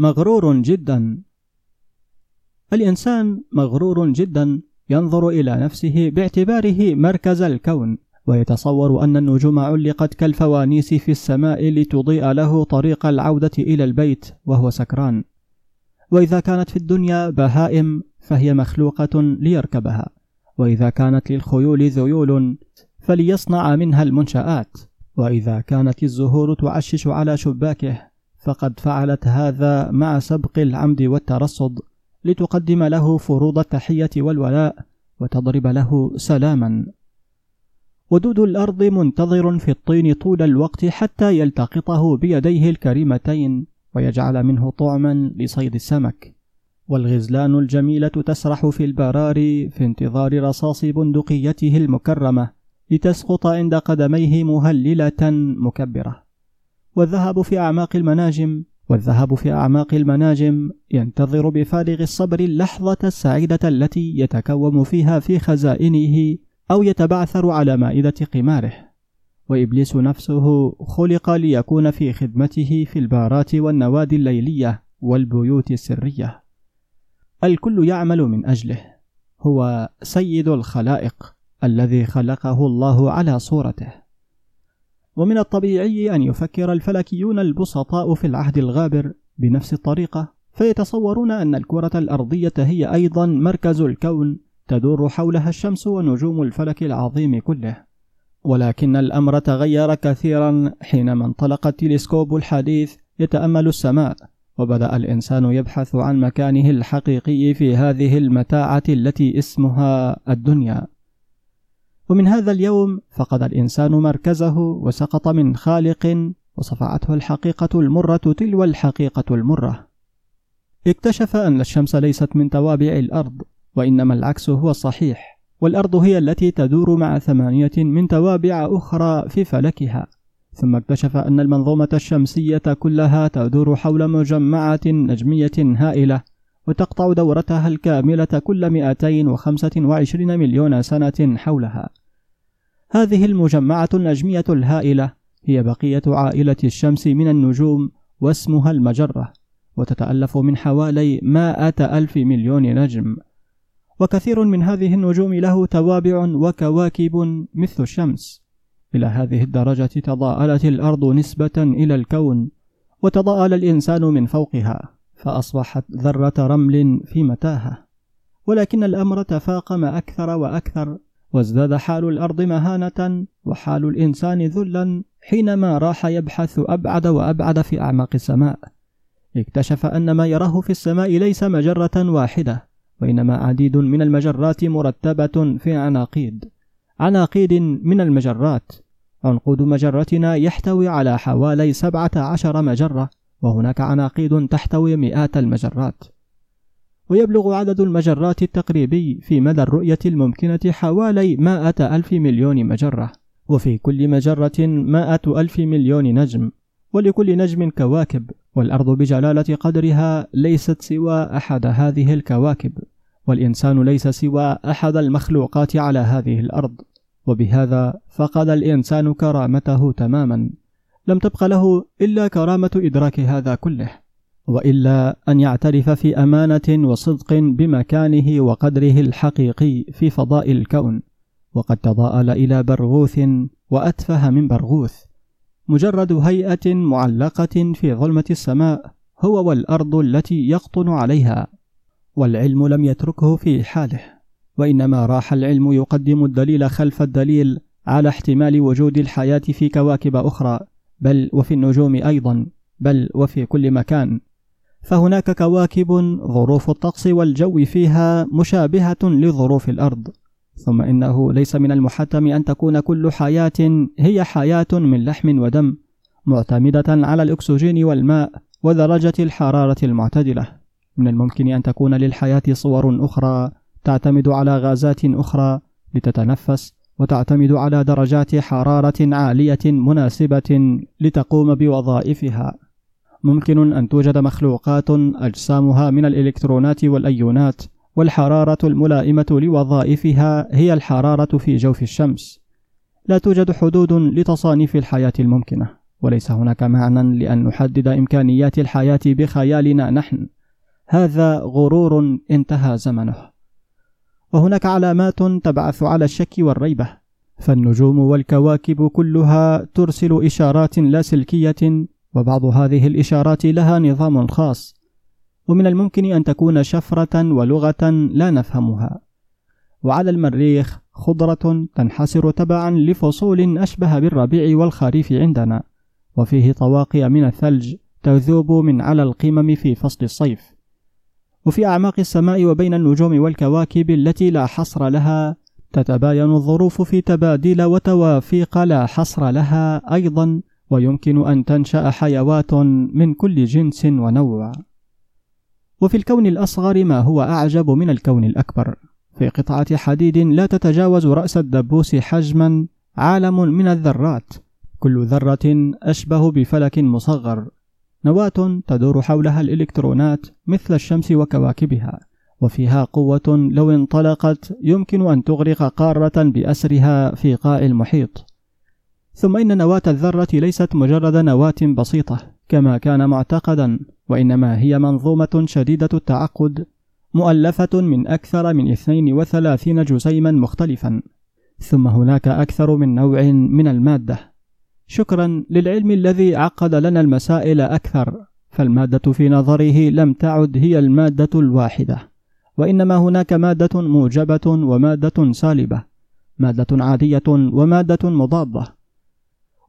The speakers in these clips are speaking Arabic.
مغرور جدا. الإنسان مغرور جدا ينظر إلى نفسه باعتباره مركز الكون ويتصور أن النجوم علقت كالفوانيس في السماء لتضيء له طريق العودة إلى البيت وهو سكران. وإذا كانت في الدنيا بهائم فهي مخلوقة ليركبها. وإذا كانت للخيول ذيول فليصنع منها المنشآت. وإذا كانت الزهور تعشش على شباكه فقد فعلت هذا مع سبق العمد والترصد لتقدم له فروض التحية والولاء وتضرب له سلاما. ودود الأرض منتظر في الطين طول الوقت حتى يلتقطه بيديه الكريمتين ويجعل منه طعما لصيد السمك. والغزلان الجميلة تسرح في البرار في انتظار رصاص بندقيته المكرمة لتسقط عند قدميه مهللة مكبرة. والذهب في أعماق المناجم والذهب في أعماق المناجم ينتظر بفارغ الصبر اللحظة السعيدة التي يتكوم فيها في خزائنه أو يتبعثر على مائدة قماره. وإبليس نفسه خلق ليكون في خدمته في البارات والنوادي الليلية والبيوت السرية. الكل يعمل من أجله. هو سيد الخلائق الذي خلقه الله على صورته. ومن الطبيعي أن يفكر الفلكيون البسطاء في العهد الغابر بنفس الطريقة فيتصورون أن الكرة الأرضية هي أيضا مركز الكون تدور حولها الشمس ونجوم الفلك العظيم كله. ولكن الأمر تغير كثيرا حينما انطلق التلسكوب الحديث يتأمل السماء وبدأ الإنسان يبحث عن مكانه الحقيقي في هذه المتاعة التي اسمها الدنيا. ومن هذا اليوم فقد الإنسان مركزه وسقط من خالق وصفعته الحقيقة المرة تلو الحقيقة المرة. اكتشف أن الشمس ليست من توابع الأرض وإنما العكس هو الصحيح والأرض هي التي تدور مع ثمانية من توابع أخرى في فلكها. ثم اكتشف أن المنظومة الشمسية كلها تدور حول مجمعة نجمية هائلة وتقطع دورتها الكاملة كل 225 مليون سنة حولها. هذه المجمعة النجمية الهائلة هي بقية عائلة الشمس من النجوم واسمها المجرة وتتألف من حوالي مائة ألف مليون نجم. وكثير من هذه النجوم له توابع وكواكب مثل الشمس. إلى هذه الدرجة تضاءلت الأرض نسبة إلى الكون وتضاءل الإنسان من فوقها فأصبحت ذرة رمل في متاهة. ولكن الأمر تفاقم أكثر وأكثر وازداد حال الأرض مهانة وحال الإنسان ذلا حينما راح يبحث أبعد وأبعد في أعماق السماء. اكتشف أن ما يراه في السماء ليس مجرة واحدة وإنما عديد من المجرات مرتبة في عناقيد. عناقيد من المجرات. عنقود مجرتنا يحتوي على حوالي سبعة عشر مجرة وهناك عناقيد تحتوي مئات المجرات. ويبلغ عدد المجرات التقريبي في مدى الرؤية الممكنة حوالي مائة ألف مليون مجرة وفي كل مجرة مائة ألف مليون نجم ولكل نجم كواكب والأرض بجلالة قدرها ليست سوى أحد هذه الكواكب والإنسان ليس سوى أحد المخلوقات على هذه الأرض. وبهذا فقد الإنسان كرامته تماما. لم تبق له إلا كرامة إدراك هذا كله. وإلا أن يعترف في أمانة وصدق بمكانه وقدره الحقيقي في فضاء الكون. وقد تضاءل إلى برغوث وأتفه من برغوث. مجرد هيئة معلقة في ظلمة السماء هو والأرض التي يقطن عليها. والعلم لم يتركه في حاله. وإنما راح العلم يقدم الدليل خلف الدليل على احتمال وجود الحياة في كواكب أخرى. بل وفي النجوم أيضا. بل وفي كل مكان. فهناك كواكب ظروف الطقس والجو فيها مشابهة لظروف الأرض ثم إنه ليس من المحتم أن تكون كل حياة هي حياة من لحم ودم معتمدة على الأكسجين والماء ودرجة الحرارة المعتدلة. من الممكن أن تكون للحياة صور أخرى تعتمد على غازات أخرى لتتنفس وتعتمد على درجات حرارة عالية مناسبة لتقوم بوظائفها. ممكن أن توجد مخلوقات أجسامها من الإلكترونات والأيونات والحرارة الملائمة لوظائفها هي الحرارة في جوف الشمس. لا توجد حدود لتصانيف الحياة الممكنة وليس هناك معنى لأن نحدد إمكانيات الحياة بخيالنا نحن. هذا غرور انتهى زمنه. وهناك علامات تبعث على الشك والريبة. فالنجوم والكواكب كلها ترسل إشارات لاسلكية وبعض هذه الإشارات لها نظام خاص ومن الممكن أن تكون شفرة ولغة لا نفهمها. وعلى المريخ خضرة تنحسر تبعا لفصول أشبه بالربيع والخريف عندنا وفيه طواقي من الثلج تذوب من على القمم في فصل الصيف. وفي أعماق السماء وبين النجوم والكواكب التي لا حصر لها تتباين الظروف في تباديل وتوافيق لا حصر لها أيضا ويمكن أن تنشأ حيوات من كل جنس ونوع. وفي الكون الأصغر ما هو أعجب من الكون الأكبر. في قطعة حديد لا تتجاوز رأس الدبوس حجما عالم من الذرات. كل ذرة أشبه بفلك مصغر. نواة تدور حولها الإلكترونات مثل الشمس وكواكبها. وفيها قوة لو انطلقت يمكن أن تغرق قارة بأسرها في قاع المحيط. ثم إن نواة الذرة ليست مجرد نواة بسيطة كما كان معتقدا وإنما هي منظومة شديدة التعقد مؤلفة من أكثر من 32 جسيما مختلفا. ثم هناك أكثر من نوع من المادة. شكرا للعلم الذي عقد لنا المسائل أكثر فالمادة في نظره لم تعد هي المادة الواحدة. وإنما هناك مادة موجبة ومادة سالبة مادة عادية ومادة مضادة.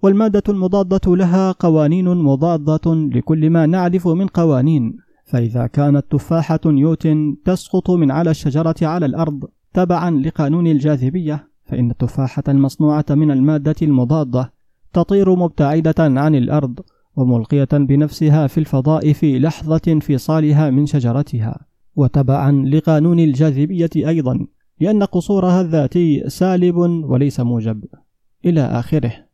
والمادة المضادة لها قوانين مضادة لكل ما نعرف من قوانين. فإذا كانت تفاحة نيوتن تسقط من على الشجرة على الأرض تبعا لقانون الجاذبية فإن التفاحة المصنوعة من المادة المضادة تطير مبتعدة عن الأرض وملقية بنفسها في الفضاء في لحظة انفصالها من شجرتها. وتبعا لقانون الجاذبية أيضا لأن قصورها الذاتي سالب وليس موجب. إلى آخره.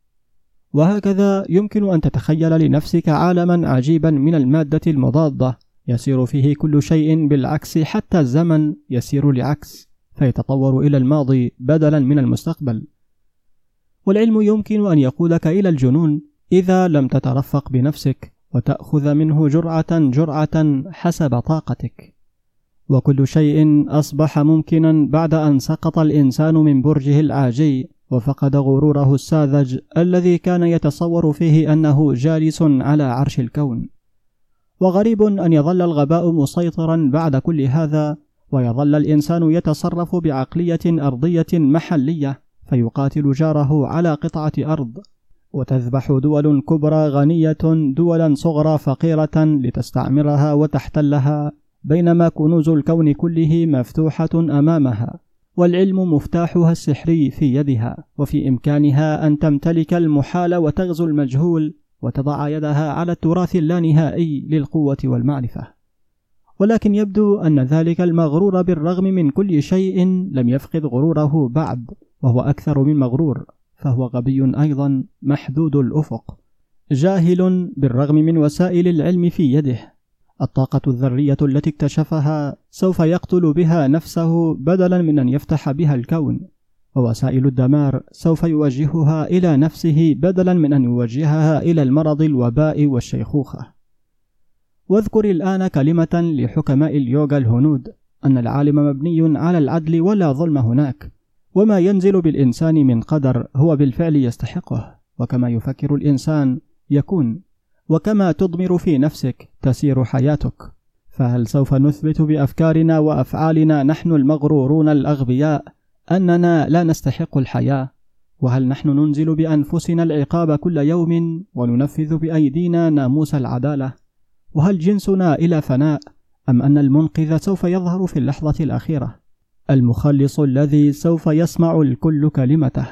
وهكذا يمكن أن تتخيل لنفسك عالما عجيبا من المادة المضادة يسير فيه كل شيء بالعكس حتى الزمن يسير لعكس فيتطور إلى الماضي بدلا من المستقبل. والعلم يمكن أن يقودك إلى الجنون إذا لم تترفق بنفسك وتأخذ منه جرعة جرعة حسب طاقتك. وكل شيء أصبح ممكنا بعد أن سقط الإنسان من برجه العاجي وفقد غروره الساذج الذي كان يتصور فيه أنه جالس على عرش الكون. وغريب أن يظل الغباء مسيطرا بعد كل هذا ويظل الإنسان يتصرف بعقلية أرضية محلية فيقاتل جاره على قطعة أرض. وتذبح دول كبرى غنية دولا صغرى فقيرة لتستعمرها وتحتلها بينما كنوز الكون كله مفتوحة أمامها. والعلم مفتاحها السحري في يدها وفي إمكانها أن تمتلك المحال وتغزو المجهول وتضع يدها على التراث اللانهائي للقوة والمعرفة. ولكن يبدو أن ذلك المغرور بالرغم من كل شيء لم يفقد غروره بعد وهو أكثر من مغرور فهو غبي أيضا محدود الأفق. جاهل بالرغم من وسائل العلم في يده. الطاقة الذرية التي اكتشفها سوف يقتل بها نفسه بدلا من أن يفتح بها الكون. ووسائل الدمار سوف يوجهها إلى نفسه بدلا من أن يوجهها إلى المرض الوباء والشيخوخة. واذكر الآن كلمة لحكماء اليوغا الهنود أن العالم مبني على العدل ولا ظلم هناك وما ينزل بالإنسان من قدر هو بالفعل يستحقه. وكما يفكر الإنسان يكون وكما تضمر في نفسك تسير حياتك. فهل سوف نثبت بأفكارنا وأفعالنا نحن المغرورون الأغبياء أننا لا نستحق الحياة؟ وهل نحن ننزل بأنفسنا العقاب كل يوم وننفذ بأيدينا ناموس العدالة؟ وهل جنسنا إلى فناء أم أن المنقذ سوف يظهر في اللحظة الأخيرة؟ المخلص الذي سوف يسمع الكل كلمته.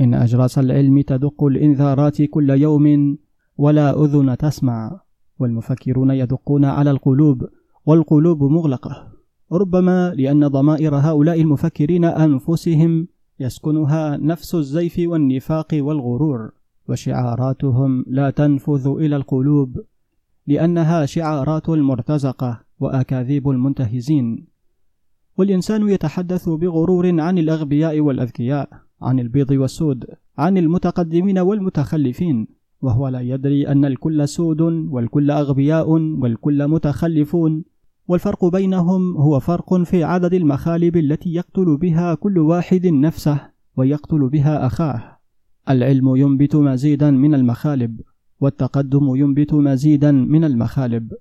إن أجراس العلم تدق الإنذارات كل يوم ولا أذن تسمع والمفكرون يدقون على القلوب والقلوب مغلقة. ربما لأن ضمائر هؤلاء المفكرين أنفسهم يسكنها نفس الزيف والنفاق والغرور وشعاراتهم لا تنفذ إلى القلوب لأنها شعارات المرتزقة وأكاذيب المنتهزين. والإنسان يتحدث بغرور عن الأغبياء والأذكياء عن البيض والسود عن المتقدمين والمتخلفين وهو لا يدري أن الكل سود والكل أغبياء والكل متخلفون. والفرق بينهم هو فرق في عدد المخالب التي يقتل بها كل واحد نفسه ويقتل بها أخاه. العلم ينبت مزيدا من المخالب والتقدم ينبت مزيدا من المخالب.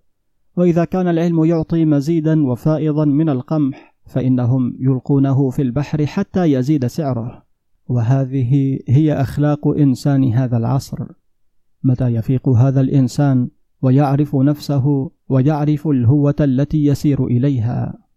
وإذا كان العلم يعطي مزيدا وفائضا من القمح فإنهم يلقونه في البحر حتى يزيد سعره. وهذه هي أخلاق إنسان هذا العصر. متى يفيق هذا الإنسان ويعرف نفسه ويعرف الهوة التي يسير إليها.